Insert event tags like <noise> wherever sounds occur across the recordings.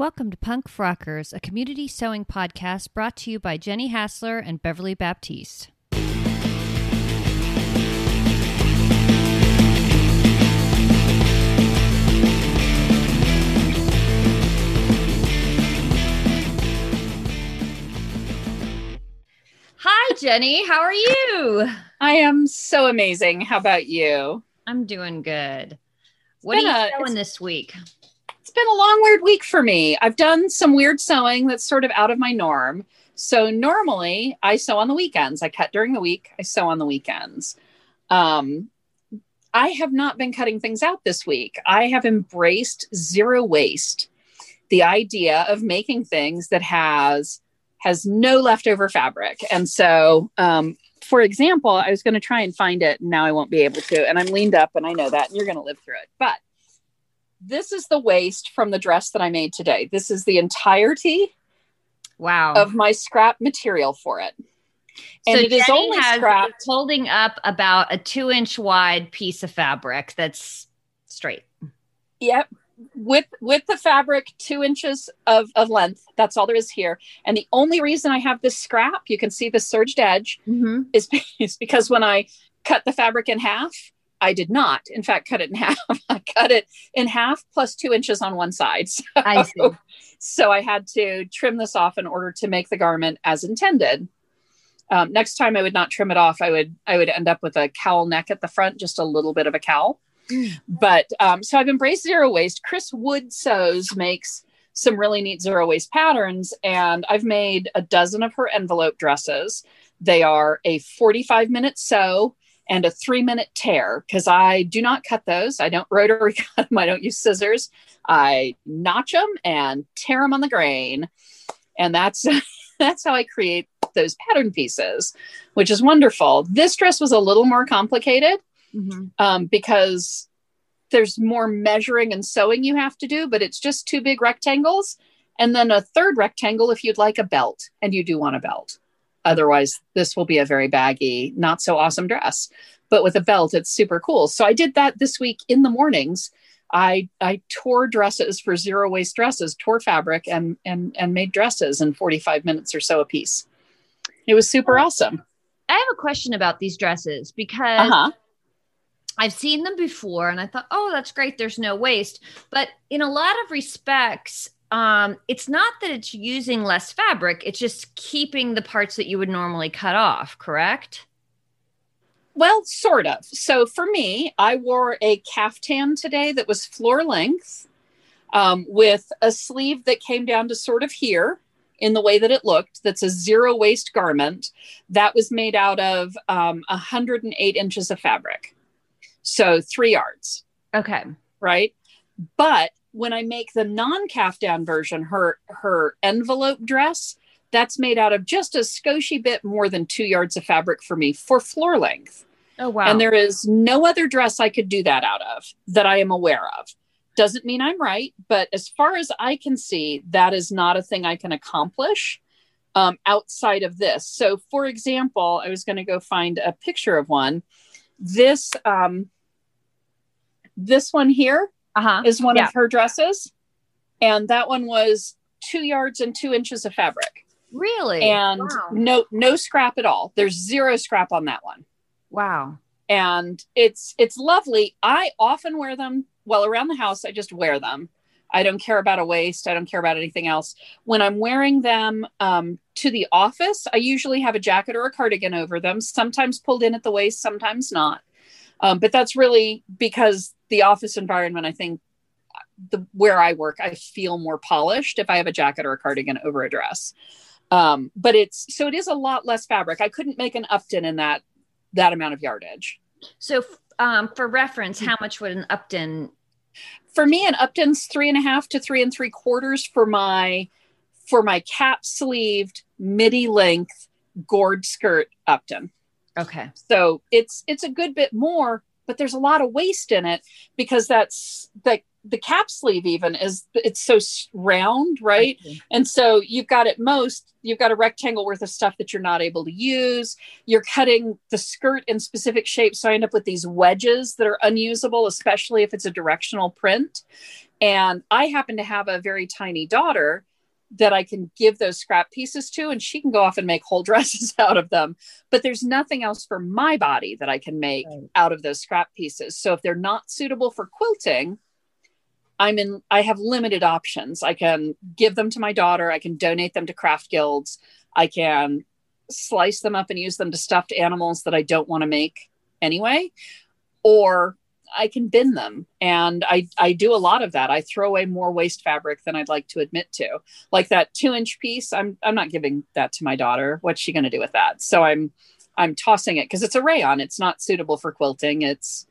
Welcome to Punk Frockers, a community sewing podcast brought to you by Jenny Hassler and Beverly Baptiste. Hi, Jenny. How are you? I am so amazing. How about you? I'm doing good. What are you a- sewing this week? It's been a long, weird week for me. I've done some weird sewing that's sort of out of my norm. So normally I sew on the weekends. I cut during the week. I sew on the weekends. Um, I have not been cutting things out this week. I have embraced zero waste. The idea of making things that has has no leftover fabric. And so, um, for example, I was going to try and find it. And now I won't be able to. And I'm leaned up, and I know that, and you're going to live through it. But this is the waste from the dress that I made today. This is the entirety Wow. of my scrap material for it. And so it is Jenny only has scrap. holding up about a two inch wide piece of fabric that's straight. Yep. With with the fabric two inches of, of length. That's all there is here. And the only reason I have this scrap, you can see the serged edge, Mm-hmm. is, is <laughs> because when I cut the fabric in half, I did not, in fact, cut it in <laughs> half. I cut it in half plus two inches on one side. <laughs> So, I see. so I had to trim this off in order to make the garment as intended. Um, next time I would not trim it off. I would I would end up with a cowl neck at the front, just a little bit of a cowl. Mm. But um, so I've embraced zero waste. Chris Wood sews makes some really neat zero waste patterns, and I've made a dozen of her envelope dresses. They are a 45 minute sew and a three minute tear because I do not cut those. I don't rotary <laughs> cut them. I don't use scissors. I notch them and tear them on the grain, and that's <laughs> that's how I create those pattern pieces, which is wonderful. This dress was a little more complicated Mm-hmm. um, because there's more measuring and sewing you have to do, but it's just two big rectangles and then a third rectangle if you'd like a belt and you do want a belt. Otherwise, this will be a very baggy, not so awesome dress. But with a belt, it's super cool. So I did that this week in the mornings. I I tore dresses for zero waste dresses, tore fabric and and and made dresses in 45 minutes or so a piece. It was super awesome. I have a question about these dresses because Uh-huh. I've seen them before and I thought, oh, that's great. There's no waste. But in a lot of respects, um, it's not that it's using less fabric, it's just keeping the parts that you would normally cut off, correct? Well, sort of. So for me, I wore a caftan today that was floor length um, with a sleeve that came down to sort of here in the way that it looked. That's a zero waste garment that was made out of um, 108 inches of fabric. So three yards, Okay. right? But when I make the non caftan version, her her envelope dress, that's made out of just a scoshy bit more than two yards of fabric for me for floor length. Oh, wow. And there is no other dress I could do that out of that I am aware of. Doesn't mean I'm right, but as far as I can see, that is not a thing I can accomplish um, outside of this. So, for example, I was going to go find a picture of one. This um, this one here uh-huh. is one Yeah. of her dresses, and that one was two yards and two inches of fabric, Really? and wow. no no scrap at all. There's zero scrap on that one wow. and it's it's lovely. I often wear them well around the house. I just wear them. I don't care about a waist. I don't care about anything else. When I'm wearing them um, to the office, I usually have a jacket or a cardigan over them. Sometimes pulled in at the waist, sometimes not. Um, but that's really because the office environment. I think the where I work, I feel more polished if I have a jacket or a cardigan over a dress. Um, but it's so it is a lot less fabric. I couldn't make an Upton in that that amount of yardage. So, um, for reference, how much would an Upton? for me an upton's three and a half to three and three quarters for my for my cap sleeved midi length gored skirt upton Okay. so it's it's a good bit more but there's a lot of waste in it because that's the the cap sleeve even is it's so round right? And so you've got at most you've got a rectangle worth of stuff that you're not able to use. You're cutting the skirt in specific shapes so i end up with these wedges that are unusable especially if it's a directional print. And I happen to have a very tiny daughter that I can give those scrap pieces to, and she can go off and make whole <laughs> dresses out of them. But there's nothing else for my body that I can make right. out of those scrap pieces. So if they're not suitable for quilting, I'm in, I have limited options. I can give them to my daughter, I can donate them to craft guilds, I can slice them up and use them to stuffed animals that I don't want to make anyway, or I can bin them. And I, I do a lot of that. I throw away more waste fabric than I'd like to admit to. Like that two inch piece, I'm I'm not giving that to my daughter. What's she gonna do with that? So I'm I'm tossing it because it's a rayon. It's not suitable for quilting. It's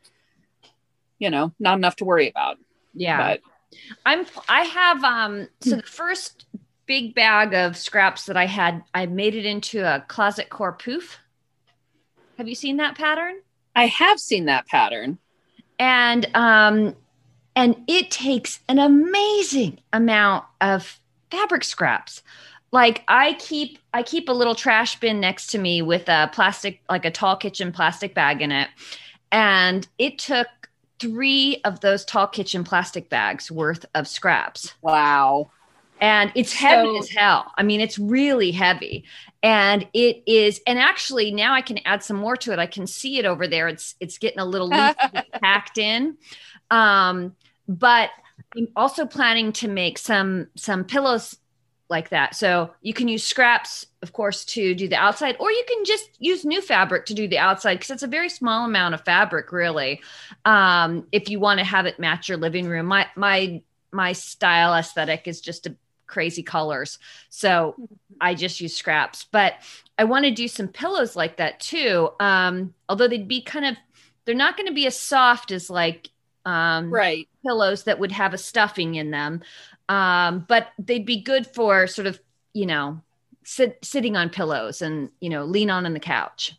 you know, not enough to worry about. Yeah. But I'm I have um so the first big bag of scraps that I had, I made it into a closet core pouf. Have you seen that pattern? I have seen that pattern and um, and it takes an amazing amount of fabric scraps. Like i keep i keep a little trash bin next to me with a plastic like a tall kitchen plastic bag in it. And it took three of those tall kitchen plastic bags worth of scraps. Wow and it's heavy so, as hell. I mean it's really heavy. And it is and actually now i can add some more to it. I can see it over there. It's it's getting a little <laughs> packed in. Um but i'm also planning to make some some pillows like that. So you can use scraps of course to do the outside or you can just use new fabric to do the outside because it's a very small amount of fabric really um if you want to have it match your living room. My my my style aesthetic is just a crazy colors. So I just use scraps. But I want to do some pillows like that too. Um, although they'd be kind of, they're not going to be as soft as like um, right pillows that would have a stuffing in them. Um, but they'd be good for sort of, you know, sit, sitting on pillows and, you know, lean on in the couch.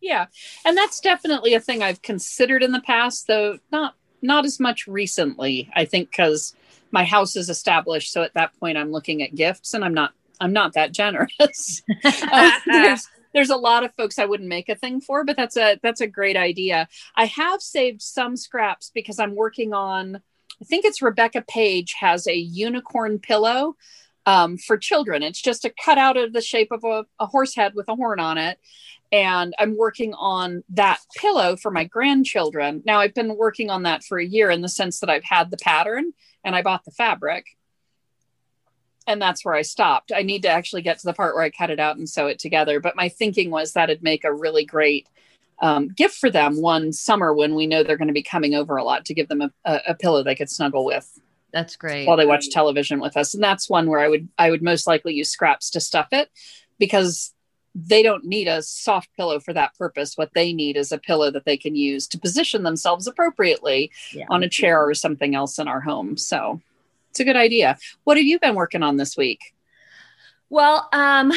Yeah. And that's definitely a thing I've considered in the past, though not not as much recently. I think because my house is established so at that point i'm looking at gifts and i'm not i'm not that generous. <laughs> Uh, there's there's a lot of folks i wouldn't make a thing for but that's a that's a great idea. I have saved some scraps because i'm working on i think it's rebecca page has a unicorn pillow um, for children. It's just a cutout of the shape of a, a horse head with a horn on it. And I'm working on that pillow for my grandchildren. Now, I've been working on that for a year in the sense that I've had the pattern and I bought the fabric. And that's where I stopped. I need to actually get to the part where I cut it out and sew it together. But my thinking was that'd make a really great um, gift for them one summer when we know they're going to be coming over a lot to give them a, a, a pillow they could snuggle with. That's great. While they watch television with us. And that's one where I would I would most likely use scraps to stuff it because they don't need a soft pillow for that purpose. What they need is a pillow that they can use to position themselves appropriately yeah. on a chair or something else in our home. So it's a good idea. What have you been working on this week? Well, um,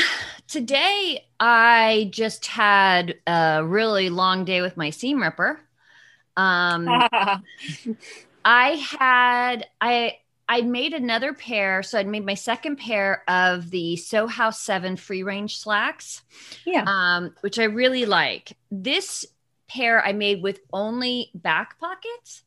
today I just had a really long day with my seam ripper. Um, <laughs> I had I I made another pair. So I'd made my second pair of the Sew House 7 free range slacks. Yeah. Um, which I really like. This pair I made with only back pockets.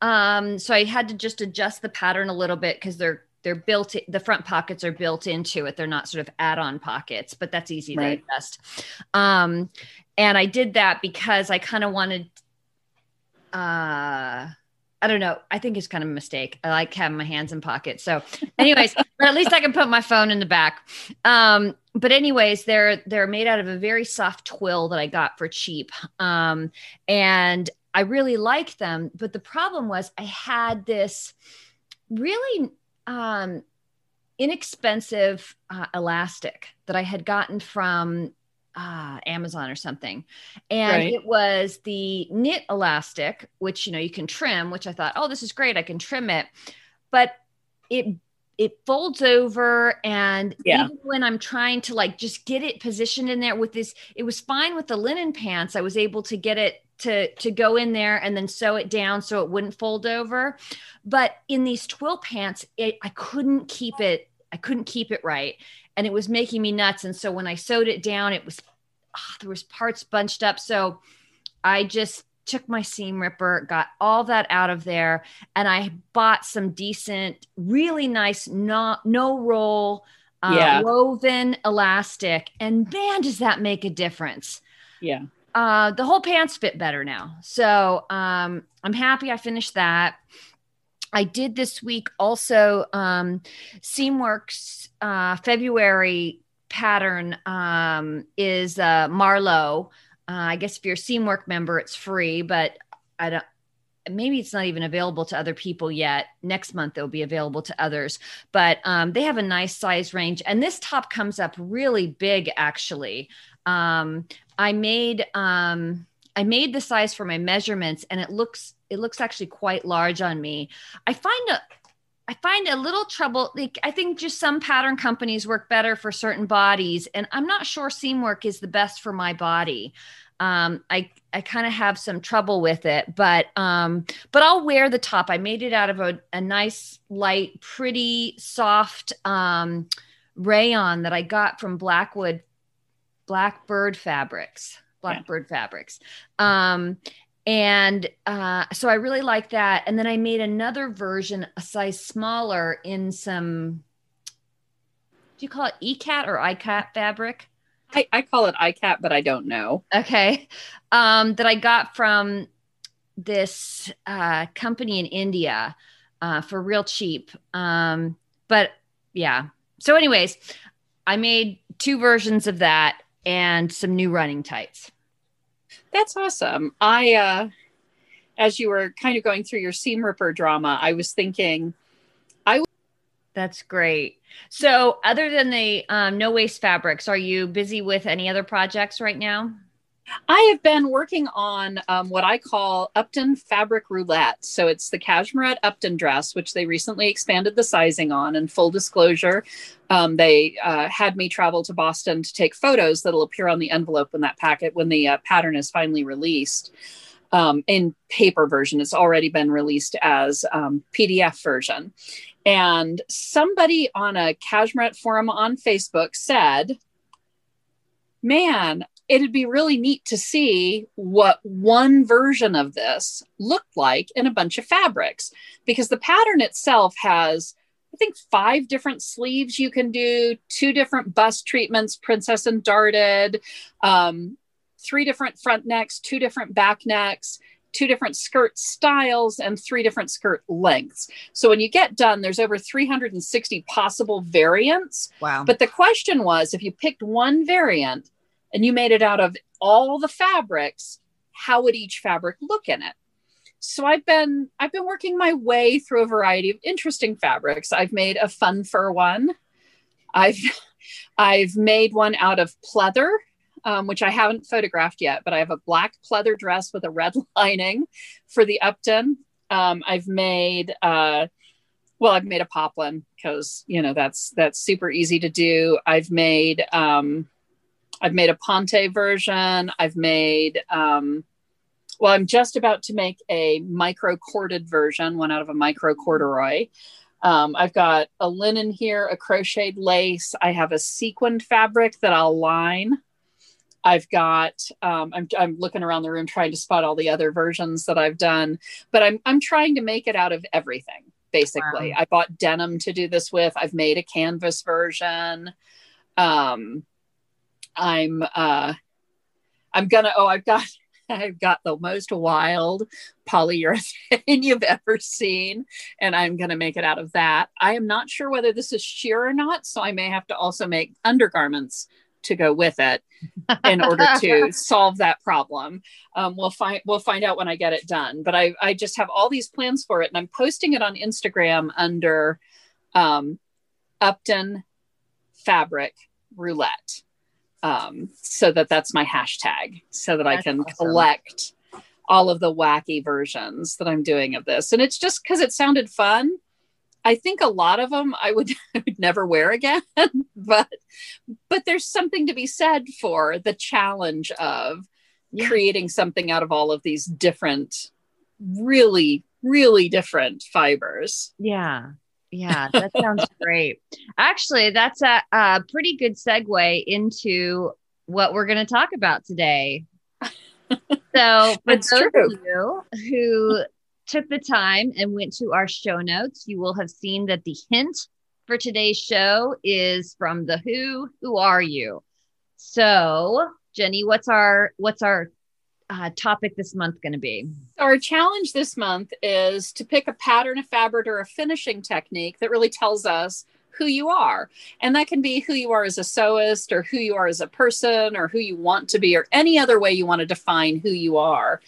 Um, so I had to just adjust the pattern a little bit because they're they're built the front pockets are built into it they're not sort of add-on pockets but that's easy right. to adjust um and i did that because i kind of wanted uh I don't know. I think it's kind of a mistake. I like having my hands in pockets. So, anyways, <laughs> but at least I can put my phone in the back. Um, but anyways, they're they're made out of a very soft twill that I got for cheap. Um, and I really like them. But the problem was I had this really um inexpensive uh, elastic that I had gotten from ah, Amazon or something. And right. it was the knit elastic, which, you know, you can trim, which I thought, oh, this is great. I can trim it. But it, it folds over and yeah. even when i'm trying to like just get it positioned in there with this it was fine with the linen pants i was able to get it to to go in there and then sew it down so it wouldn't fold over but in these twill pants it, i couldn't keep it i couldn't keep it right and it was making me nuts and so when i sewed it down it was oh, there was parts bunched up so i just took my seam ripper, got all that out of there, and I bought some decent, really nice, no, no roll, uh, Yeah. woven elastic. And man, does that make a difference. Yeah. Uh, the whole pants fit better now. So um, I'm happy I finished that. I did this week also um, Seamwork's uh, February pattern um, is uh, Marlowe. Uh, I guess if you're a Seamwork member, it's free, but I don't. Maybe it's not even available to other people yet. Next month it'll be available to others, but um, they have a nice size range. And this top comes up really big, actually. Um, I made um, I made the size for my measurements, and it looks it looks actually quite large on me. I find a I find a little trouble. Like I think just some pattern companies work better for certain bodies, and I'm not sure Seamwork is the best for my body. Um, I I kind of have some trouble with it, but um, but I'll wear the top. I made it out of a, a nice, light, pretty, soft um, rayon that I got from Blackwood Blackbird Fabrics. Blackbird Fabrics. Um, and uh, so I really like that. And then I made another version, a size smaller, in some. Do you call it ECAT or ICAT fabric? I, I call it ICAT, but I don't know. Okay, um, that I got from this uh, company in India uh, for real cheap. Um, but yeah. So, anyways, I made two versions of that and some new running tights. That's awesome. I, uh, as you were kind of going through your seam ripper drama, I was thinking, I. That's great. So, other than the um, no waste fabrics, are you busy with any other projects right now? I have been working on um, what I call Upton Fabric Roulette. So it's the cashmerette Upton dress, which they recently expanded the sizing on. And full disclosure, um, they uh, had me travel to Boston to take photos that'll appear on the envelope when that packet, when the uh, pattern is finally released. Um, in paper version, it's already been released as um, PDF version. And somebody on a cashmerette forum on Facebook said, man, it'd be really neat to see what one version of this looked like in a bunch of fabrics because the pattern itself has I think five different sleeves you can do, two different bust treatments, princess and darted, um, three different front necks, two different back necks, two different skirt styles, and three different skirt lengths. So when you get done, there's over 360 possible variants. Wow. But the question was if you picked one variant and you made it out of all the fabrics, how would each fabric look in it? So I've been I've been working my way through a variety of interesting fabrics. I've made a fun fur one. I've <laughs> I've made one out of pleather, um, which I haven't photographed yet, but I have a black pleather dress with a red <laughs> lining for the Upton. Um, I've made uh, well, I've made a poplin because you know that's that's super easy to do. I've made um, I've made a Ponte version. I've made um, well, I'm just about to make a micro corded version, one out of a micro corduroy. Um, I've got a linen here, a crocheted lace. I have a sequined fabric that I'll line. I've got. Um, I'm, I'm looking around the room trying to spot all the other versions that I've done, but I'm I'm trying to make it out of everything. Basically, Wow. I bought denim to do this with. I've made a canvas version. Um, I'm uh, I'm gonna. Oh, I've got <laughs> I've got the most wild polyurethane <laughs> you've ever seen, and I'm going to make it out of that. I am not sure whether this is sheer or not, so I may have to also make undergarments to go with it in order to <laughs> solve that problem. Um, we'll find we'll find out when I get it done. But I I just have all these plans for it, and I'm posting it on Instagram under um, Upton Fabric Roulette um, so that that's my hashtag so that I can awesome. collect all of the wacky versions that I'm doing of this. And it's just because it sounded fun. I think a lot of them I would, <laughs> I would never wear again, <laughs> but but there's something to be said for the challenge of Yeah. creating something out of all of these different, really, really different fibers. Yeah. Yeah, that sounds great. Actually, that's a, a pretty good segue into what we're going to talk about today. <laughs> So for those true. of you who took the time and went to our show notes, you will have seen that the hint for today's show is from the Who. Who are you? So Jenny, what's our what's our uh, topic this month going to be? Our challenge this month is to pick a pattern, a fabric, or a finishing technique that really tells us who you are. And that can be who you are as a sewist, or who you are as a person, or who you want to be, or any other way you want to define who you are.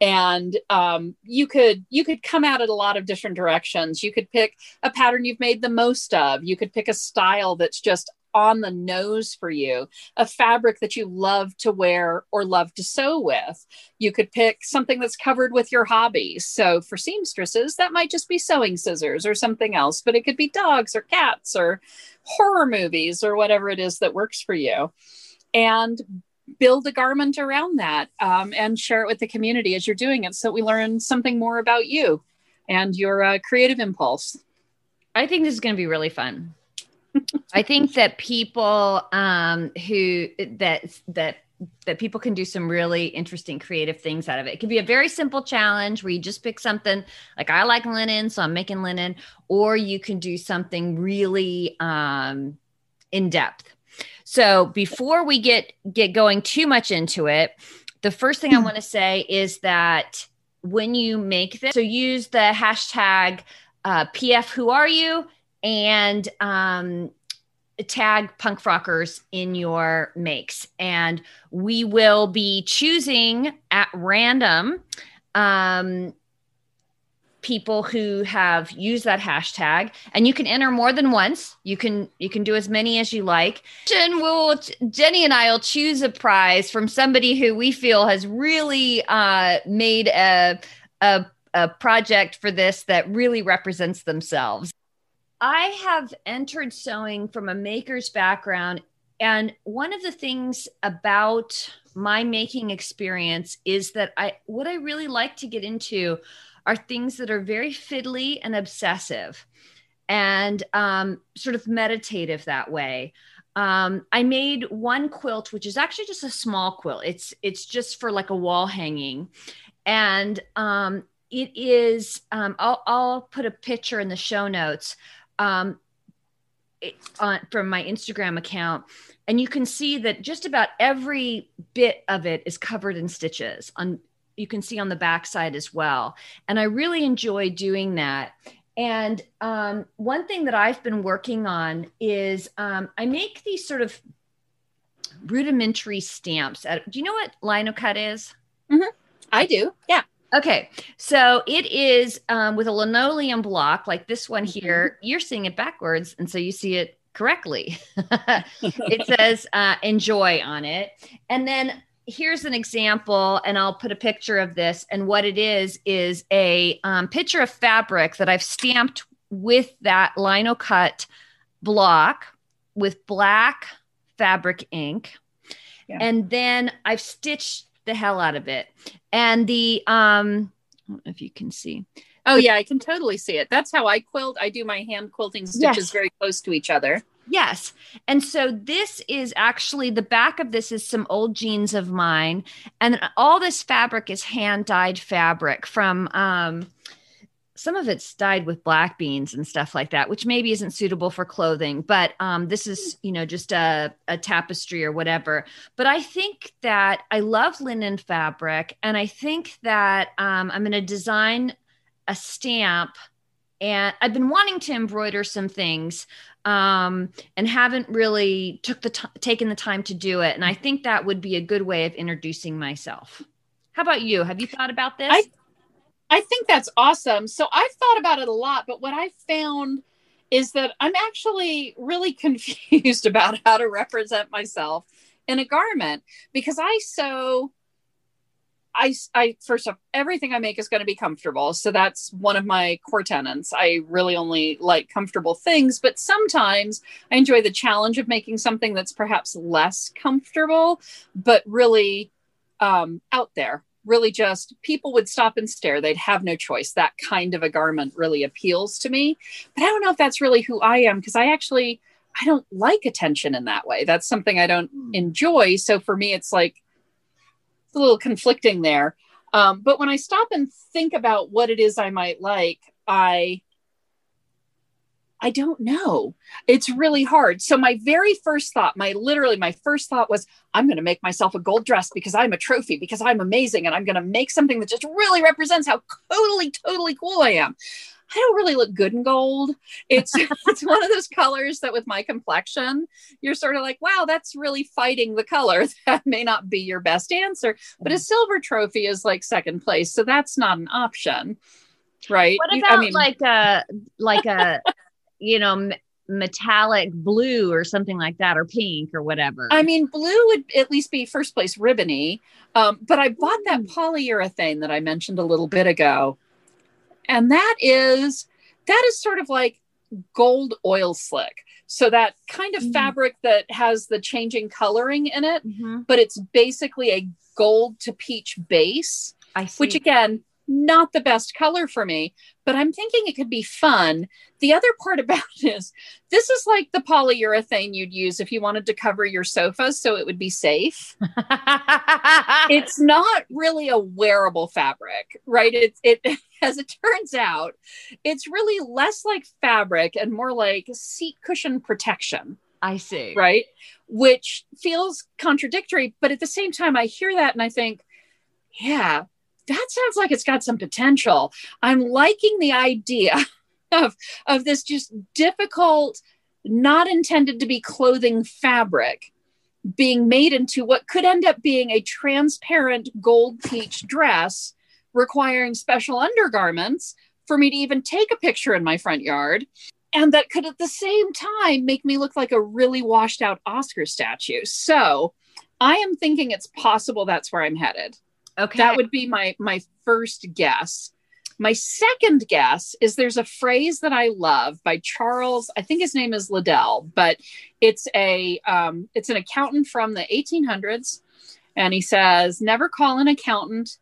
And um, you could you could come at it a lot of different directions. You could pick a pattern you've made the most of. You could pick a style that's just on the nose for you, a fabric that you love to wear or love to sew with. You could pick something that's covered with your hobbies. So for seamstresses, that might just be sewing scissors or something else, but it could be dogs or cats or horror movies or whatever it is that works for you. And build a garment around that um, and share it with the community as you're doing it so we learn something more about you and your uh, creative impulse. I think this is going to be really fun. I think that people um, who that that that people can do some really interesting creative things out of it. It can be a very simple challenge where you just pick something like I like linen, so I'm making linen, or you can do something really um, in depth. So before we get get going too much into it, the first thing I want to say is that when you make this, so use the hashtag uh, PF Who Are You and um, tag punk frockers in your makes. And we will be choosing at random um, people who have used that hashtag. And you can enter more than once. You can you can do as many as you like. Jen will jenny and i will choose a prize from somebody who we feel has really uh, made a, a a project for this that really represents themselves I have entered sewing from a maker's background. And one of the things about my making experience is that I what I really like to get into are things that are very fiddly and obsessive and um, sort of meditative that way. Um, I made one quilt, which is actually just a small quilt. It's it's just for like a wall hanging, and um, it is. Um, I'll I'll put a picture in the show notes um, it, on, from my Instagram account, and you can see that just about every bit of it is covered in stitches. On you can see on the backside as well, and I really enjoy doing that. And um, one thing that I've been working on is um, I make these sort of rudimentary stamps. At, do you know what linocut is? Mm-hmm. I do. Yeah. Okay, so it is um, with a linoleum block like this one here. You're seeing it backwards, and so you see it correctly. <laughs> it says uh, "enjoy" on it, and then here's an example, and I'll put a picture of this. And what it is is a um, picture of fabric that I've stamped with that lino cut block with black fabric ink, yeah. and then I've stitched the hell out of it. And the um I don't know if you can see. Oh yeah, I can totally see it. That's how I quilt. I do my hand quilting stitches yes. very close to each other. Yes. And so this is actually the back of this is some old jeans of mine. And all this fabric is hand dyed fabric from um some of it's dyed with black beans and stuff like that, which maybe isn't suitable for clothing. But um, this is, you know, just a, a tapestry or whatever. But I think that I love linen fabric, and I think that um, I'm going to design a stamp. And I've been wanting to embroider some things, um, and haven't really took the t- taken the time to do it. And I think that would be a good way of introducing myself. How about you? Have you thought about this? I- I think that's awesome. So I've thought about it a lot, but what I found is that I'm actually really <laughs> confused about how to represent myself in a garment because I sew. I, I first off, everything I make is going to be comfortable. So that's one of my core tenants. I really only like comfortable things, but sometimes I enjoy the challenge of making something that's perhaps less comfortable, but really um, out there really just people would stop and stare. They'd have no choice. That kind of a garment really appeals to me. But I don't know if that's really who I am because I actually I don't like attention in that way. That's something I don't enjoy. So for me, it's like it's a little conflicting there. Um, but when I stop and think about what it is I might like, I I don't know. It's really hard. So my very first thought, my literally my first thought was I'm going to make myself a gold dress because I'm a trophy because I'm amazing and I'm going to make something that just really represents how totally totally cool I am. I don't really look good in gold. It's <laughs> it's one of those colors that with my complexion, you're sort of like, wow, that's really fighting the color. <laughs> That may not be your best answer, but a mm-hmm. silver trophy is like second place, so that's not an option. Right? What about I mean, like a like a you know, m- metallic blue or something like that, or pink or whatever. I mean, blue would at least be first place ribbony. Um, but I bought that polyurethane that I mentioned a little bit ago. And that is that is sort of like gold oil slick. So that kind of mm-hmm. fabric that has the changing coloring in it, mm-hmm. but it's basically a gold to peach base. I see. Which again, not the best color for me, but I'm thinking it could be fun. The other part <laughs> about it is this is like the polyurethane you'd use if you wanted to cover your sofas so it would be safe. <laughs> it's not really a wearable fabric, right? It's it <laughs> as it turns out, it's really less like fabric and more like seat cushion protection. I see. Right? Which feels contradictory, but at the same time I hear that and I think, yeah, that sounds like it's got some potential. I'm liking the idea <laughs> of, of this just difficult, not intended to be clothing fabric being made into what could end up being a transparent gold peach dress requiring special undergarments for me to even take a picture in my front yard. And that could at the same time make me look like a really washed out Oscar statue. So I am thinking it's possible that's where I'm headed. Okay. That would be my my first guess. My second guess is there's a phrase that I love by Charles. I think his name is Liddell, but it's a um, it's an accountant from the 1800s, and he says, "Never call an accountant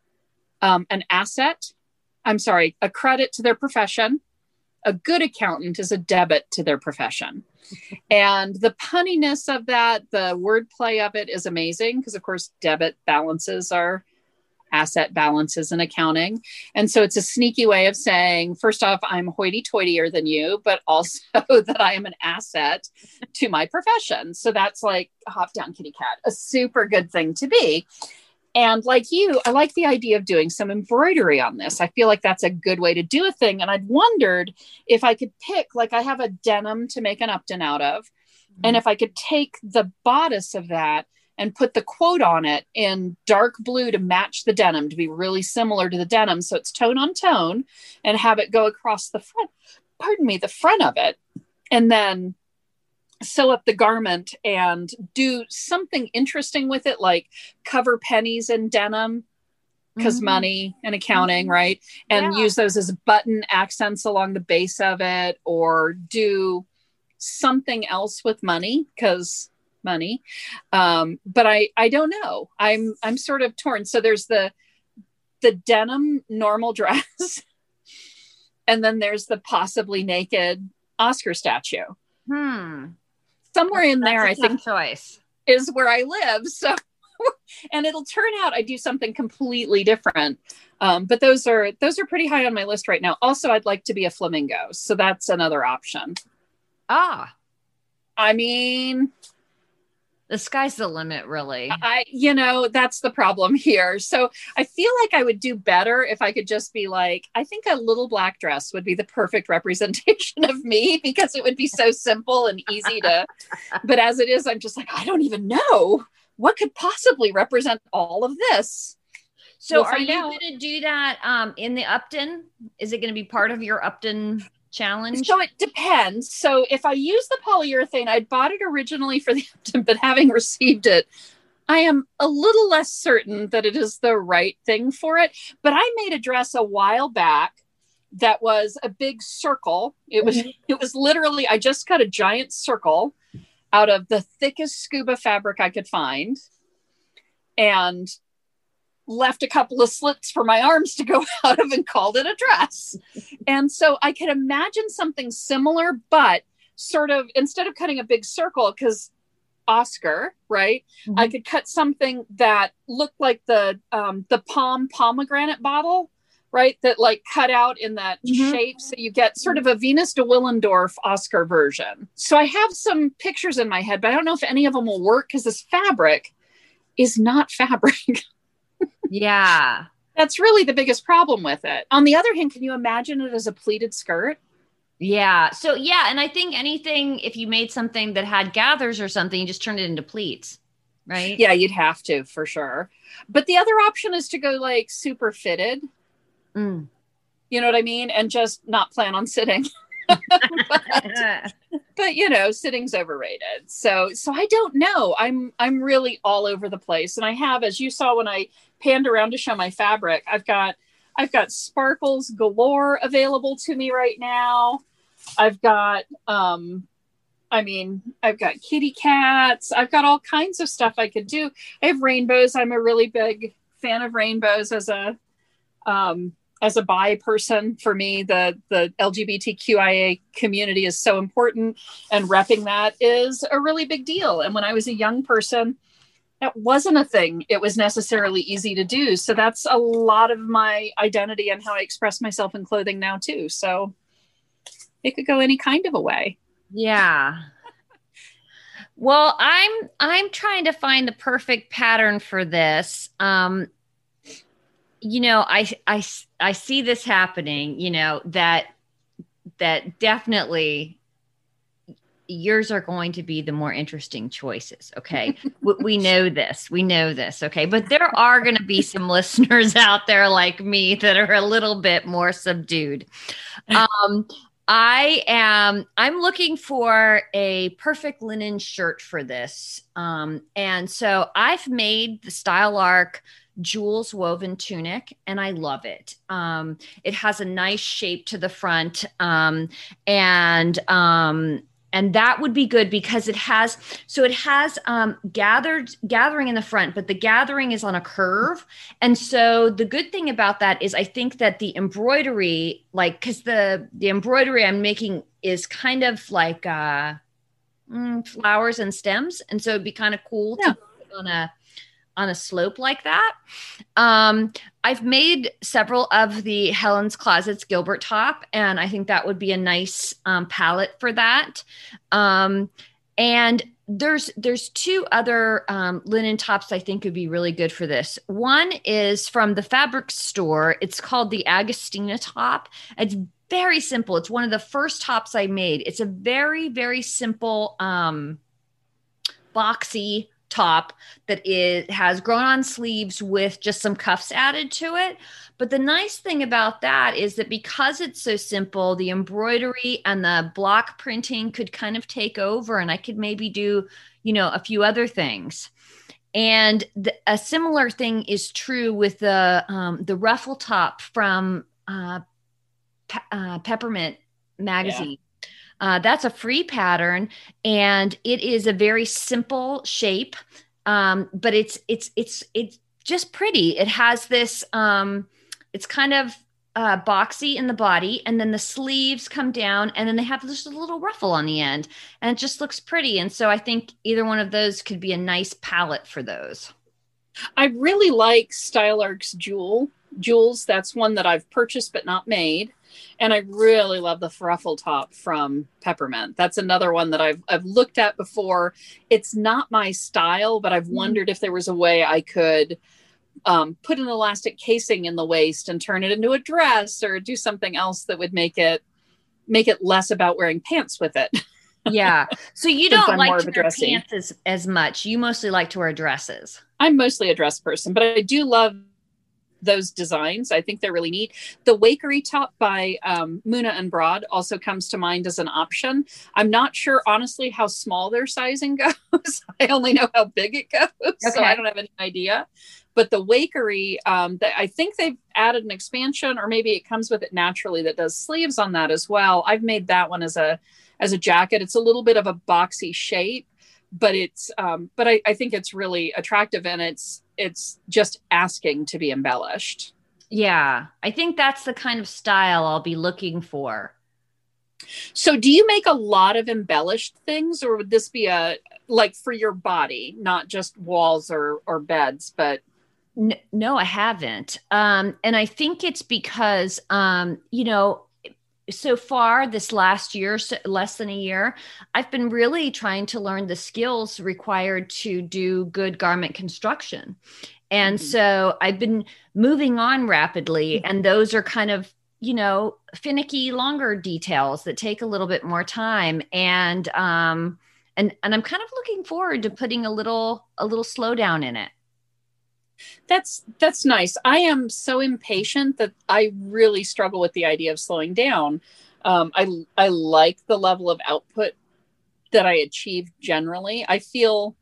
um, an asset. I'm sorry, a credit to their profession. A good accountant is a debit to their profession." <laughs> and the punniness of that, the wordplay of it is amazing because, of course, debit balances are asset balances and accounting. And so it's a sneaky way of saying, first off, I'm hoity toityer than you, but also <laughs> that I am an asset to my profession. So that's like hop down kitty cat, a super good thing to be. And like you, I like the idea of doing some embroidery on this. I feel like that's a good way to do a thing. And I'd wondered if I could pick, like, I have a denim to make an Upton out of. Mm-hmm. And if I could take the bodice of that and put the quote on it in dark blue to match the denim to be really similar to the denim. So it's tone on tone and have it go across the front, pardon me, the front of it. And then sew up the garment and do something interesting with it, like cover pennies in denim because mm-hmm. money and accounting, mm-hmm. right? And yeah. use those as button accents along the base of it, or do something else with money because money. Um, but I I don't know. I'm I'm sort of torn. So there's the the denim normal <laughs> dress, and then there's the possibly naked Oscar statue. Hmm. Somewhere in That's there, I think choice is where I live. <laughs> So, and it'll turn out I do something completely different. Um, but those are those are pretty high on my list right now. Also, I'd like to be a flamingo, so that's another option. Ah, I mean, the sky's the limit really. I you know that's the problem here. So i feel like i would do better if i could just be like i think a little black dress would be the perfect representation <laughs> of me because it would be so simple and easy to <laughs> but as it is i'm just like i don't even know what could possibly represent all of this. So we'll are you going to do that um, in the upton? Is it going to be part of your upton challenge? So it depends. So if I use the polyurethane, I bought it originally for the <laughs> but having received it, I am a little less certain that it is the right thing for it. But I made a dress a while back that was a big circle. It was mm-hmm. it was literally I just cut a giant circle out of the thickest scuba fabric I could find. And left a couple of slits for my arms to go <laughs> out of and called it a dress. and so I could imagine something similar, but sort of instead of cutting a big circle, because Oscar, right? Mm-hmm. I could cut something that looked like the um, the POM pomegranate bottle, right? That like cut out in that mm-hmm. shape, so you get sort of a Venus de Willendorf Oscar version. So I have some pictures in my head, but I don't know if any of them will work because this fabric is not <laughs> fabric. Yeah. That's really the biggest problem with it. On the other hand, can you imagine it as a pleated skirt? Yeah. So yeah, and I think anything if you made something that had gathers or something, you just turned it into pleats, right? Yeah, you'd have to for sure. But the other option is to go like super fitted. Mm. You know what I mean? And just not plan on sitting. <laughs> but, but you know, sitting's overrated. So so I don't know. I'm I'm really all over the place. And I have, as you saw when I panned around to show my fabric, I've got I've got sparkles galore available to me right now. I've got um I mean, I've got kitty cats. I've got all kinds of stuff I could do. I have rainbows. I'm a really big fan of rainbows as a um as a bi person for me the the lgbtqia community is so important and repping that is a really big deal and when i was a young person that wasn't a thing it was necessarily easy to do. So that's a lot of my identity and how i express myself in clothing now too. So it could go any kind of a way. Yeah. Well i'm i'm trying to find the perfect pattern for this. Um you know i i i see this happening you know that that definitely yours are going to be the more interesting choices. Okay. <laughs> we know this. We know this. Okay. But there are going to be some <laughs> listeners out there like me that are a little bit more subdued. Um, I am I'm looking for a perfect linen shirt for this. Um, and so I've made the Style Arc Jules woven tunic and I love it. Um, it has a nice shape to the front um, and um, and that would be good because it has so it has um, gathered gathering in the front but the gathering is on a curve and so the good thing about that is i think that the embroidery like because the the embroidery i'm making is kind of like uh mm, flowers and stems and so it'd be kind of cool yeah. to on a on a slope like that. Um, I've made several of the Helen's Closets Gilbert top, and I think that would be a nice um, palette for that. Um, and there's there's two other um, linen tops I think would be really good for this. One is from the fabric store. It's called the Agostina top. It's very simple. It's one of the first tops I made. It's a very very simple um, boxy top that it has grown on sleeves with just some cuffs added to it. But the nice thing about that is that because it's so simple, the embroidery and the block printing could kind of take over, and I could maybe do, you know, a few other things. And the, a similar thing is true with the um, the ruffle top from uh, Pe- uh, Peppermint magazine. Yeah. Uh, that's a free pattern, and it is a very simple shape, um, but it's it's it's it's just pretty. It has this. Um, it's kind of uh, boxy in the body, and then the sleeves come down, and then they have just a little ruffle on the end, and it just looks pretty. And so I think either one of those could be a nice palette for those. I really like Style Arc's Jewel. Jules, that's one that I've purchased but not made and I really love the ruffle top from Peppermint. That's another one that I've I've looked at before. It's not my style, but I've mm. wondered if there was a way I could um, put an elastic casing in the waist and turn it into a dress or do something else that would make it make it less about wearing pants with it. <laughs> yeah. So you don't like to wear pants as, as much. You mostly like to wear dresses. I'm mostly a dress person, but I do love those designs. I think they're really neat. The Wakerly top by um, Muna and Broad also comes to mind as an option. I'm not sure, honestly, how small their sizing <laughs> goes. I only know how big it goes, okay. so I don't have any idea. But the Wakerly, um, the, I think they've added an expansion, or maybe it comes with it naturally that does sleeves on that as well. I've made that one as a as a jacket. It's a little bit of a boxy shape, but it's um, but I, I think it's really attractive and it's it's just asking to be embellished. Yeah, I think that's the kind of style I'll be looking for. So, do you make a lot of embellished things, or would this be a like for your body, not just walls or or beds, but no, I haven't. Um, and I think it's because, um, you know, so far this last year, so less than a year, I've been really trying to learn the skills required to do good garment construction. And mm-hmm. so I've been moving on rapidly, mm-hmm. and those are kind of you know finicky longer details that take a little bit more time and um and and i'm kind of looking forward to putting a little a little slowdown in it that's that's nice. I am so impatient that i really struggle with the idea of slowing down. Um, i i like the level of output that i achieve generally. I feel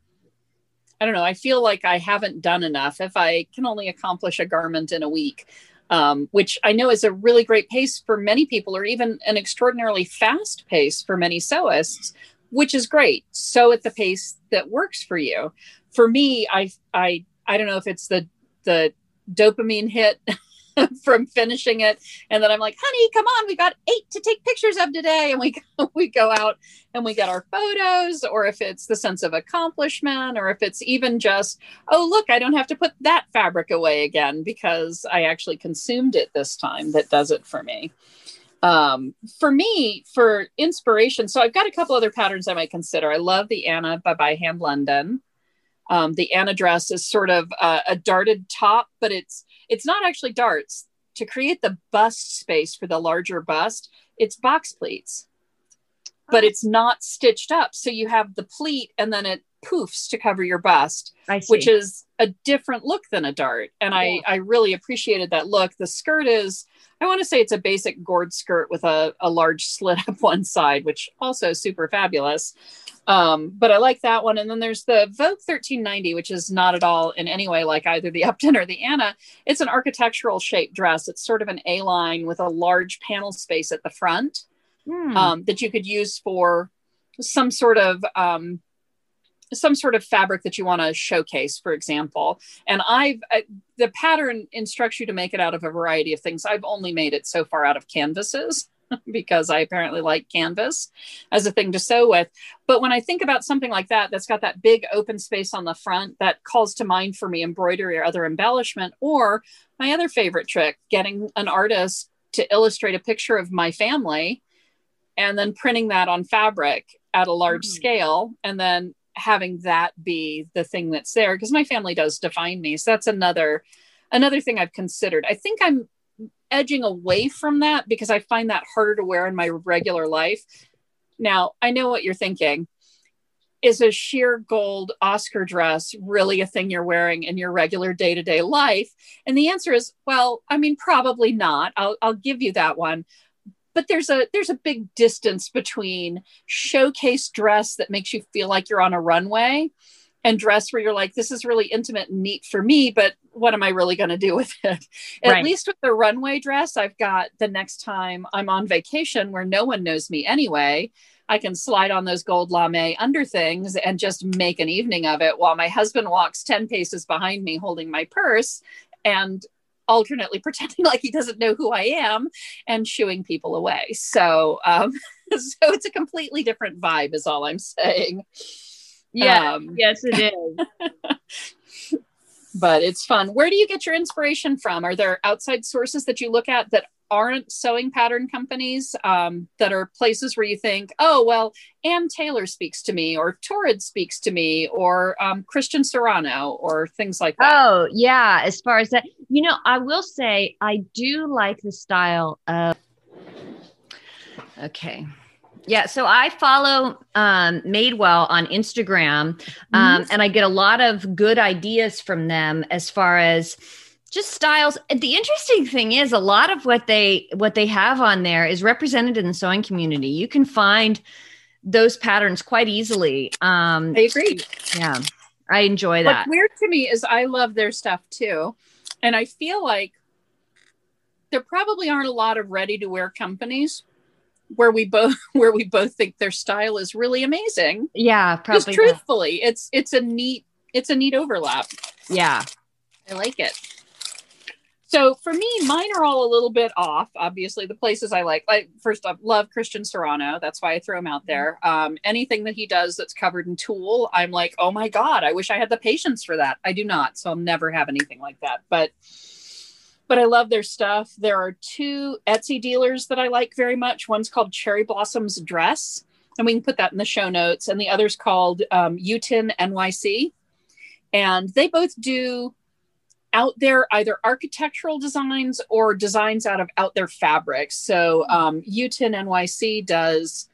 i don't know i feel like i haven't done enough if i can only accomplish a garment in a week um, which i know is a really great pace for many people or even an extraordinarily fast pace for many sewists which is great. Sew at the pace that works for you. For me i i I don't know if it's the the dopamine hit <laughs> from finishing it. And then i'm like honey come on we got eight to take pictures of today. And we <laughs> we go out and we get our photos or if it's the sense of accomplishment or if it's even just oh look i don't have to put that fabric away again because i actually consumed it this time that does it for me. Um, for me for inspiration so i've got a couple other patterns i might consider. I love the anna by by hand london um, the Anna dress is sort of uh, a darted top, but it's it's not actually darts. To create the bust space for the larger bust, it's box pleats, but it's not stitched up. So you have the pleat and then it poofs to cover your bust, which is a different look than a dart. And yeah. I, I really appreciated that look. The skirt is, I want to say it's a basic gored skirt with a, a large slit <laughs> up one side, which also super fabulous. Um, but I like that one. And then there's the Vogue 1390, which is not at all in any way like either the <laughs> Upton or the Anna. It's an architectural shaped dress. It's sort of an A line with a large panel space at the front hmm. um, that you could use for some sort of um, some sort of fabric that you want to showcase, for example. And I've I, the pattern instructs you to make it out of a variety of things. I've only made it so far out of canvases. <laughs> because I apparently like canvas as a thing to sew with. But when I think about something like that, that's got that big open space on the front, that calls to mind for me embroidery or other embellishment, or my other favorite trick, getting an artist to illustrate a picture of my family and then printing that on fabric at a large mm-hmm. scale and then having that be the thing that's there because my family does define me so that's another another thing i've considered i think i'm edging away from that because I find that harder to wear in my regular life. Now, I know what you're thinking. Is a sheer gold Oscar dress really a thing you're wearing in your regular day to day life? And the answer is, well, I mean, probably not. I'll, I'll give you that one. But there's a there's a big distance between showcase dress that makes you feel like you're on a runway and dress where you're like, this is really intimate and neat for me, but what am I really going to do with it? <laughs> At right. least with the runway dress, I've got the next time I'm on vacation where no one knows me anyway. I can slide on those gold lame under things and just make an evening of it while my husband walks 10 paces behind me holding my purse and alternately <laughs> pretending like he doesn't know who I am and shooing people away. So, um, <laughs> so it's a completely different vibe, is all I'm saying. Yeah. Um, yes, it is. <laughs> but it's fun. Where do you get your inspiration from? Are there outside sources that you look at that aren't sewing pattern companies um, that are places where you think, oh, well, Ann Taylor speaks to me, or Torrid speaks to me, or um, Christian Siriano, or things like that? Oh, yeah. As far as that, you know, I will say I do like the style of. Okay. Yeah, so I follow um, Madewell on Instagram, um, mm-hmm. and I get a lot of good ideas from them as far as just styles. The interesting thing is, a lot of what they what they have on there is represented in the sewing community. You can find those patterns quite easily. Um, I agree. Yeah, I enjoy that. What's weird to me is I love their stuff too, and I feel like there probably aren't a lot of ready to wear companies where we both <laughs> where we both think their style is really amazing. Yeah, probably. Truthfully, not. it's it's a neat it's a neat overlap. Yeah, I like it. So for me, mine are all a little bit off. Obviously, the places I like, like first off, love Christian Siriano. That's why I throw him out there. Um, anything that he does that's covered in tulle, I'm like, oh my god, I wish I had the patience for that. I do not, so I'll never have anything like that. But but I love their stuff. There are two Etsy dealers that I like very much. One's called Cherry Blossoms Dress, and we can put that in the show notes. And the other's called um, Utin NYC, and they both do out there either architectural designs or designs out of out there fabrics. So um, Utin NYC does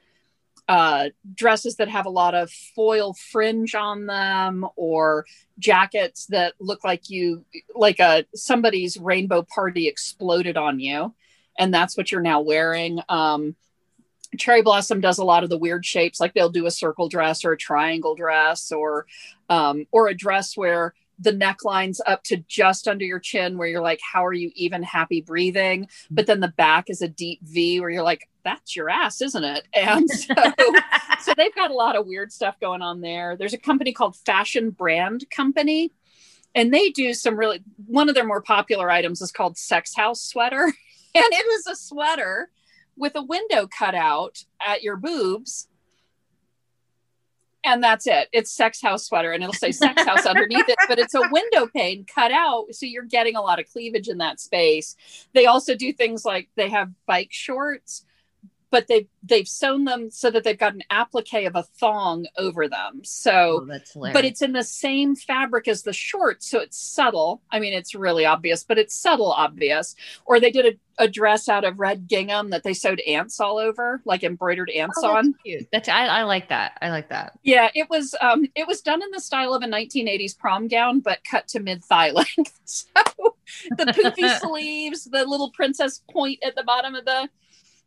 uh, dresses that have a lot of foil fringe on them or jackets that look like you like a somebody's rainbow party exploded on you. And that's what you're now wearing. Um, cherry blossom does a lot of the weird shapes like they'll do a circle dress or a triangle dress or um, or a dress where the neckline's up to just under your chin where you're like how are you even happy breathing? But then the back is a deep v where you're like that's your ass isn't it <laughs> and so <laughs> so they've got a lot of weird stuff going on there there's a company called fashion brand company and they do some really one of their more popular items is called sex house sweater <laughs> and it was a sweater with a window cut out at your boobs and that's it. It's sex house sweater and it'll say sex house underneath it, but it's a window pane cut out. So you're getting a lot of cleavage in that space. They also do things like they have bike shorts but they've they've sewn them so that they've got an applique of a thong over them. So, oh, but it's in the same fabric as the shorts, so it's subtle. I mean, it's really obvious, but it's subtle obvious. Or they did a, a dress out of red gingham that they sewed ants all over, like embroidered ants oh, on. Cute. That's I, I like that. I like that. Yeah, it was um it was done in the style of a 1980s prom gown, but cut to mid thigh length. <laughs> so the poofy <laughs> sleeves, the little princess point at the bottom of the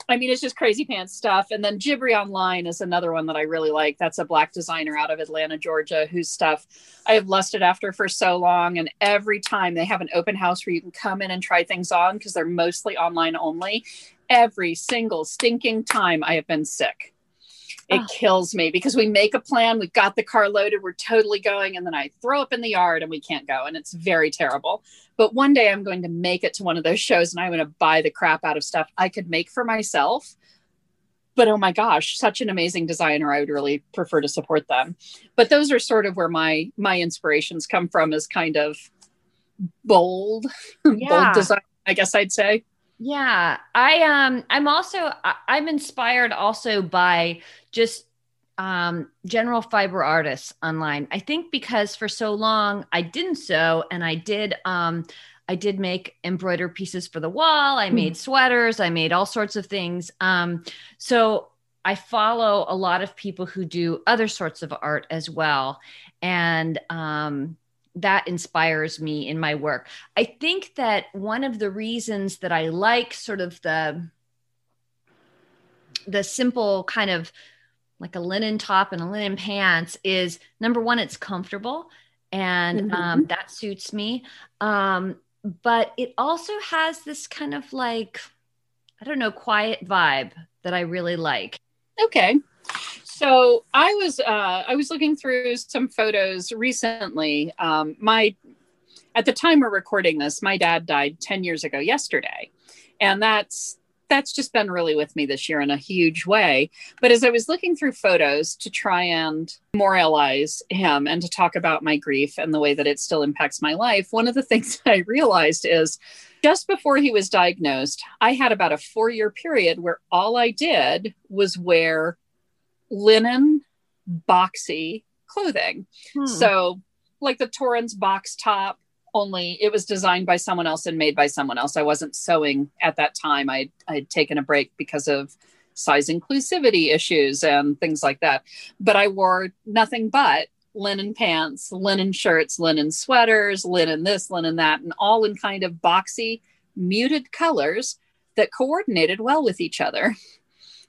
I mean, it's just crazy pants stuff. And then Gibri Online is another one that I really like. That's a black designer out of Atlanta, Georgia, whose stuff I have lusted after for so long. And every time they have an open house where you can come in and try things on because they're mostly online only, every single stinking time I have been sick it oh. kills me because we make a plan we've got the car loaded we're totally going and then i throw up in the yard and we can't go and it's very terrible but one day i'm going to make it to one of those shows and i'm going to buy the crap out of stuff i could make for myself but oh my gosh such an amazing designer i would really prefer to support them but those are sort of where my my inspirations come from is kind of bold <laughs> yeah. bold design i guess i'd say yeah, I um I'm also I'm inspired also by just um general fiber artists online. I think because for so long I didn't sew and I did um I did make embroidered pieces for the wall. I hmm. made sweaters, I made all sorts of things. Um so I follow a lot of people who do other sorts of art as well. And um that inspires me in my work. I think that one of the reasons that I like sort of the the simple kind of like a linen top and a linen pants is number one, it's comfortable and mm-hmm. um, that suits me. Um, but it also has this kind of like, I don't know, quiet vibe that I really like. Okay. So I was uh, I was looking through some photos recently. Um, my at the time we're recording this, my dad died ten years ago yesterday, and that's that's just been really with me this year in a huge way. But as I was looking through photos to try and memorialize him and to talk about my grief and the way that it still impacts my life, one of the <laughs> things that I realized is just before he was diagnosed, I had about a four year period where all I did was wear linen boxy clothing. Hmm. So, like the Torrens box top, only it was designed by someone else and made by someone else. I wasn't sewing at that time. I I'd taken a break because of size inclusivity issues and things like that. But I wore nothing but linen pants, linen shirts, linen sweaters, linen this, linen that, and all in kind of boxy, muted colors that coordinated well with each other <laughs>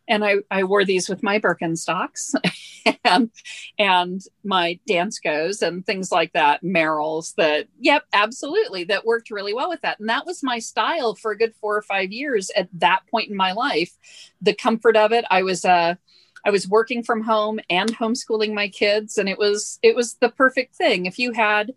and I, I wore these with my Birkenstocks <laughs> and and my Danskos and things like that, Merrells that, yep, absolutely, that worked really well with that. And that was my style for a good four or five years at that point in my life. The comfort of it, I was uh I was working from home and homeschooling my kids, and it was it was the perfect thing. If you had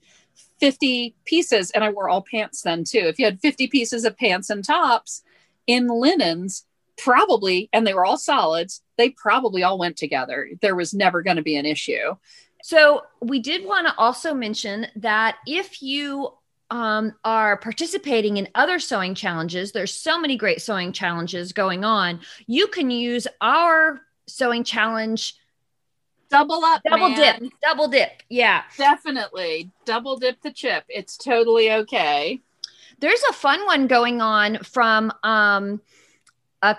50 pieces, and I wore all pants then too. If you had 50 pieces of pants and tops in linens, probably, and they were all solids, they probably all went together. There was never going to be an issue. So, we did want to also mention that if you um, are participating in other sewing challenges, there's so many great sewing challenges going on. You can use our sewing challenge double up double man. dip double dip yeah definitely double dip the chip it's totally okay there's a fun one going on from um a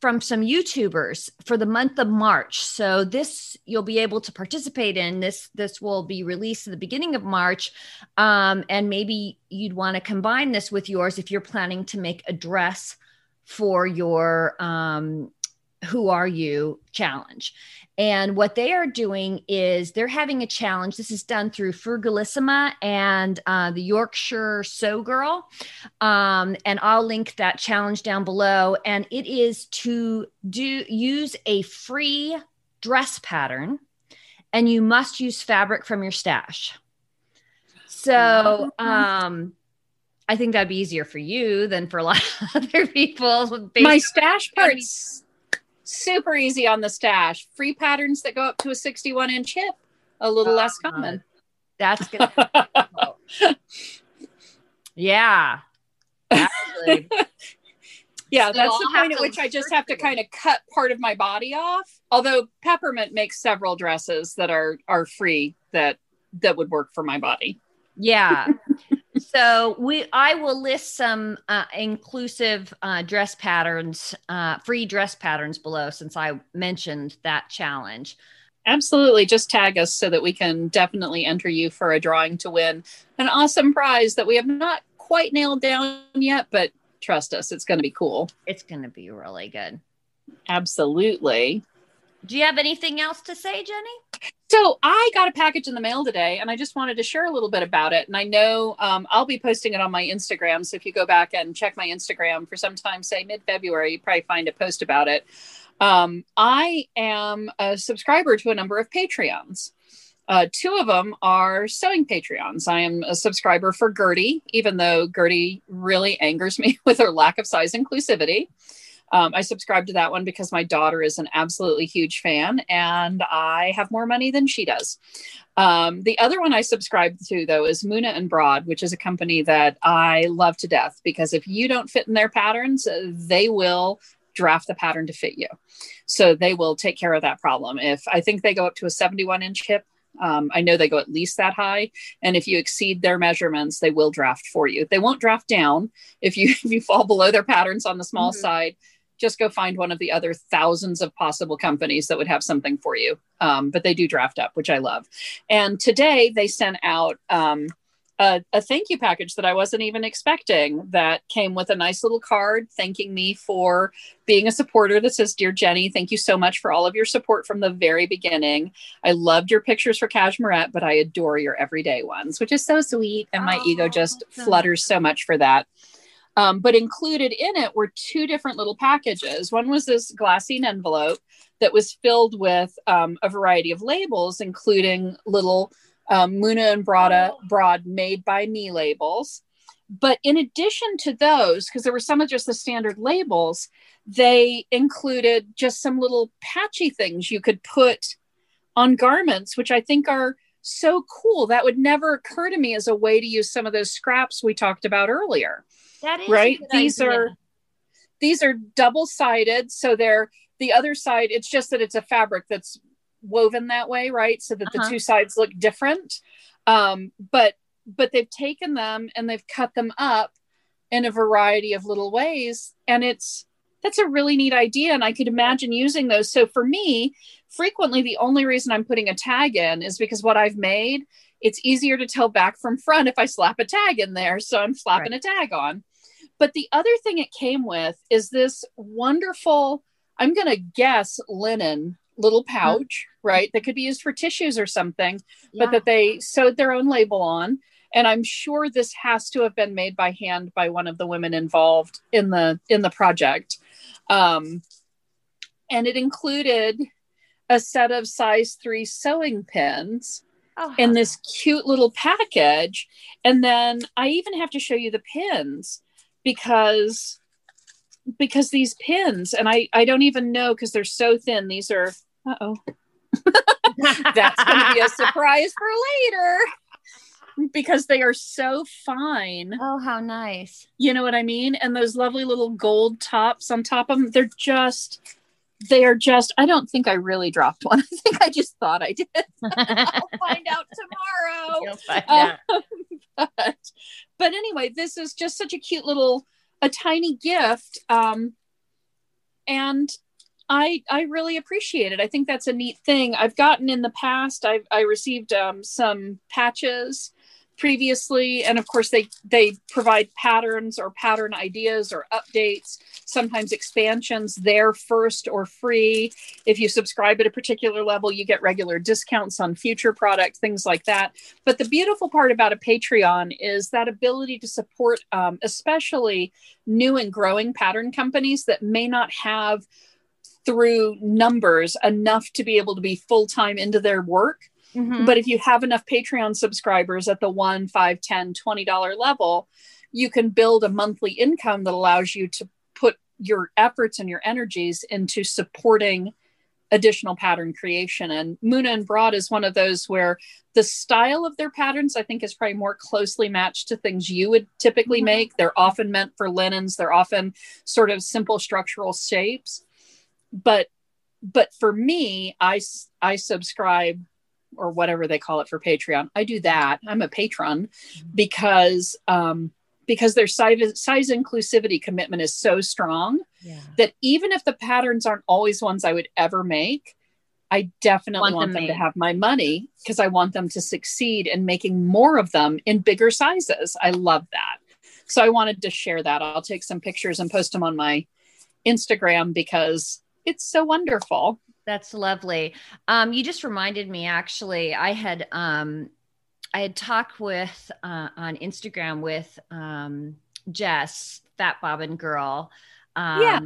from some youtubers for the month of march. So this you'll be able to participate in. This this will be released at the beginning of march. Um, and maybe you'd want to combine this with yours if you're planning to make a dress for your um, who are you challenge and what they are doing is they're having a challenge. This is done through Frugalissima and uh, the Yorkshire Sew Girl. Um, and I'll link that challenge down below. And it is to do use a free dress pattern, and you must use fabric from your stash. So um, I think that'd be easier for you than for a lot of <laughs> other people. My stash parts super easy on the stash. Free patterns that go up to a 61 inch hip, a little less uh-huh. common. That's good. <laughs> yeah. Actually. <laughs> yeah, so that's the point at which I just have to kind of cut part of my body off. Although Peppermint makes several dresses that are are free that that would work for my body. Yeah. <laughs> so we i will list some uh, inclusive uh, dress patterns uh, free dress patterns below since i mentioned that challenge. Absolutely. Just tag us so that we can definitely enter you for a drawing to win. An awesome prize that we have not quite nailed down yet but trust us it's going to be cool. It's going to be really good. Absolutely. Do you have anything else to say jenny so I got a package in the mail today, and I just wanted to share a little bit about it. And I know um, I'll be posting it on my Instagram. So if you go back and check my Instagram for some time, say mid February, you probably find a post about it. Um, I am a subscriber to a number of Patreons. Uh, two of them are sewing Patreons. I am a subscriber for Gertie, even though Gertie really angers me <laughs> with her lack of size inclusivity. Um, I subscribe to that one because my daughter is an absolutely huge fan and I have more money than she does. Um, the other one I subscribe to, though, is Muna and Broad, which is a company that I love to death because if you don't fit in their patterns, they will draft the pattern to fit you. So they will take care of that problem. If I think they go up to a 71 inch hip, um, I know they go at least that high, and if you exceed their measurements, they will draft for you. They won't draft down if you <laughs> if you fall below their patterns on the small mm-hmm. side just go find one of the other thousands of possible companies that would have something for you. Um, but they do draft up, which I love. And today they sent out um, a, a, thank you package that I wasn't even expecting that came with a nice little card thanking me for being a supporter that says, Dear Jenny, thank you so much for all of your support from the very beginning. I loved your pictures for Cashmerette, but I adore your everyday ones, which is so sweet. And my oh, ego just flutters so much for that. Um, but included in it were two different little packages. One was this glassine envelope that was filled with um, a variety of labels, including little um, Muna and Broad, Broad made by me labels. But in addition to those, because there were some of just the standard labels, they included just some little patchy things you could put on garments, which I think are so cool. That would never occur to me as a way to use some of those scraps we talked about earlier. That is right. These idea. are these are double sided, so they're the other side. It's just that it's a fabric that's woven that way, right? So that uh-huh. the two sides look different. Um, but but they've taken them and they've cut them up in a variety of little ways, and it's that's a really neat idea and i could imagine using those so for me frequently the only reason i'm putting a tag in is because what i've made it's easier to tell back from front if i slap a tag in there so i'm slapping right. a tag on but the other thing it came with is this wonderful, I'm going to guess linen little mm-hmm. pouch, mm-hmm. right? That could be used for tissues or something, yeah. but that they sewed their own label on. And I'm sure this has to have been made by hand by one of the women involved in the in the project. Um, and it included a set of size three sewing pins Oh, in this cute little package. And then I even have to show you the pins because because these pins and I I don't even know because they're so thin. These are uh-oh. <laughs> That's going to be a surprise for later because they are so fine. Oh, how nice. You know what I mean? And those lovely little gold tops on top of them, they're just they are just I don't think I really dropped one. <laughs> I think I just thought I did. <laughs> I'll find out tomorrow. You'll find out. Um, but, but anyway, this is just such a cute little a tiny gift. Um and I I really appreciate it. I think that's a neat thing. I've gotten in the past. I've I received um, some patches previously, and of course they they provide patterns or pattern ideas or updates. Sometimes expansions there first or free. If you subscribe at a particular level, you get regular discounts on future products things like that. But the beautiful part about a Patreon is that ability to support, um, especially new and growing pattern companies that may not have through numbers enough to be able to be full time into their work. Mhm. But if you have enough Patreon subscribers at the one, five, ten, twenty dollar level, you can build a monthly income that allows you to put your efforts and your energies into supporting additional pattern creation. And Muna and Broad is one of those where the style of their patterns, I think, is probably more closely matched to things you would typically Mhm. make. They're often meant for linens, they're often sort of simple structural shapes. But but for me, I, I subscribe or whatever they call it for Patreon. I do that. I'm a patron because um because their size size inclusivity commitment is so strong Yeah. that even if the patterns aren't always ones I would ever make, I definitely Want want, them them to have my money because I want them to succeed in making more of them in bigger sizes. I love that. So I wanted to share that. I'll take some pictures and post them on my Instagram because it's so wonderful. That's lovely. Um, you just reminded me. Actually, I had um, I had talked with uh, on Instagram with um, Jess, Fat Bobbin Girl, um, Yeah.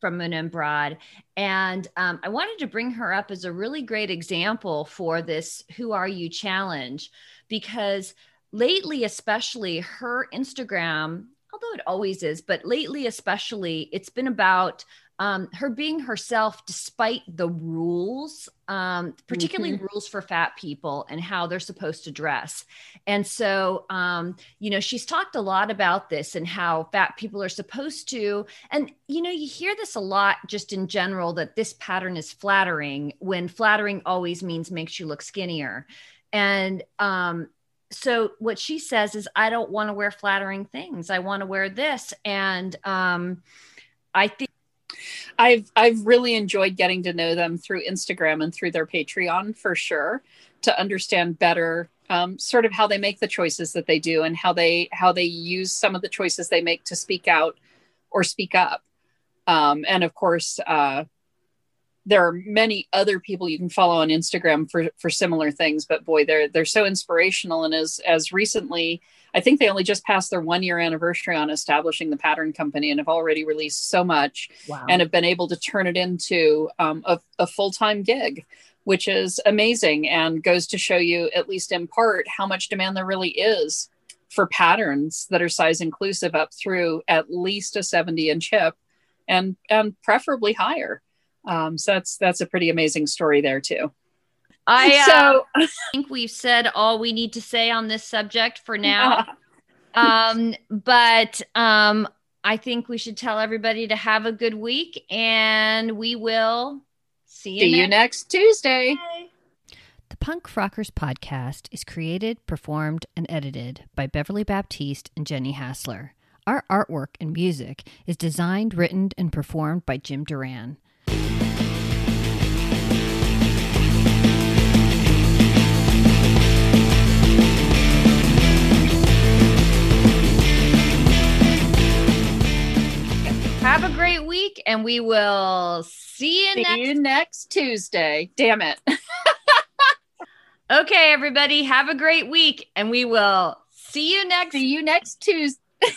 from Muna and Broad, and um, I wanted to bring her up as a really great example for this "Who Are You" challenge because lately, especially her Instagram, although it always is, but lately, especially, it's been about um, her being herself despite the rules, um, particularly rules for fat people and how they're supposed to dress. And so, um, you know, she's talked a lot about this and how fat people are supposed to. And, you know, you hear this a lot just in general that this pattern is flattering when flattering always means makes you look skinnier. And, um, so what she says is i don't want to wear flattering things i want to wear this and um i think I've I've really enjoyed getting to know them through Instagram and through their Patreon for sure to understand better um, sort of how they make the choices that they do and how they how they use some of the choices they make to speak out or speak up. Um, and of course, uh, there are many other people you can follow on Instagram for for similar things. But boy, they're they're so inspirational. And as as recently, I think they only just passed their one year anniversary on establishing the pattern company and have already released so much wow. and have been able to turn it into um, a, a full-time gig which is amazing and goes to show you at least in part how much demand there really is for patterns that are size inclusive up through at least a 70 inch hip and and preferably higher. Um, so that's that's a pretty amazing story there too i uh, think we've said all we need to say on this subject for <laughs> now um but um i think we should tell everybody to have a good week and we will see you, see you next next tuesday The Punk Rockers podcast is created, performed, and edited by Beverly Baptiste and Jenny Hassler. Our artwork and music is designed, written, and performed by Jim Duran. Have a great week and we will see you see next you next tuesday. Damn it. <laughs> Okay everybody have a great week and we will see you next see you next tuesday <laughs>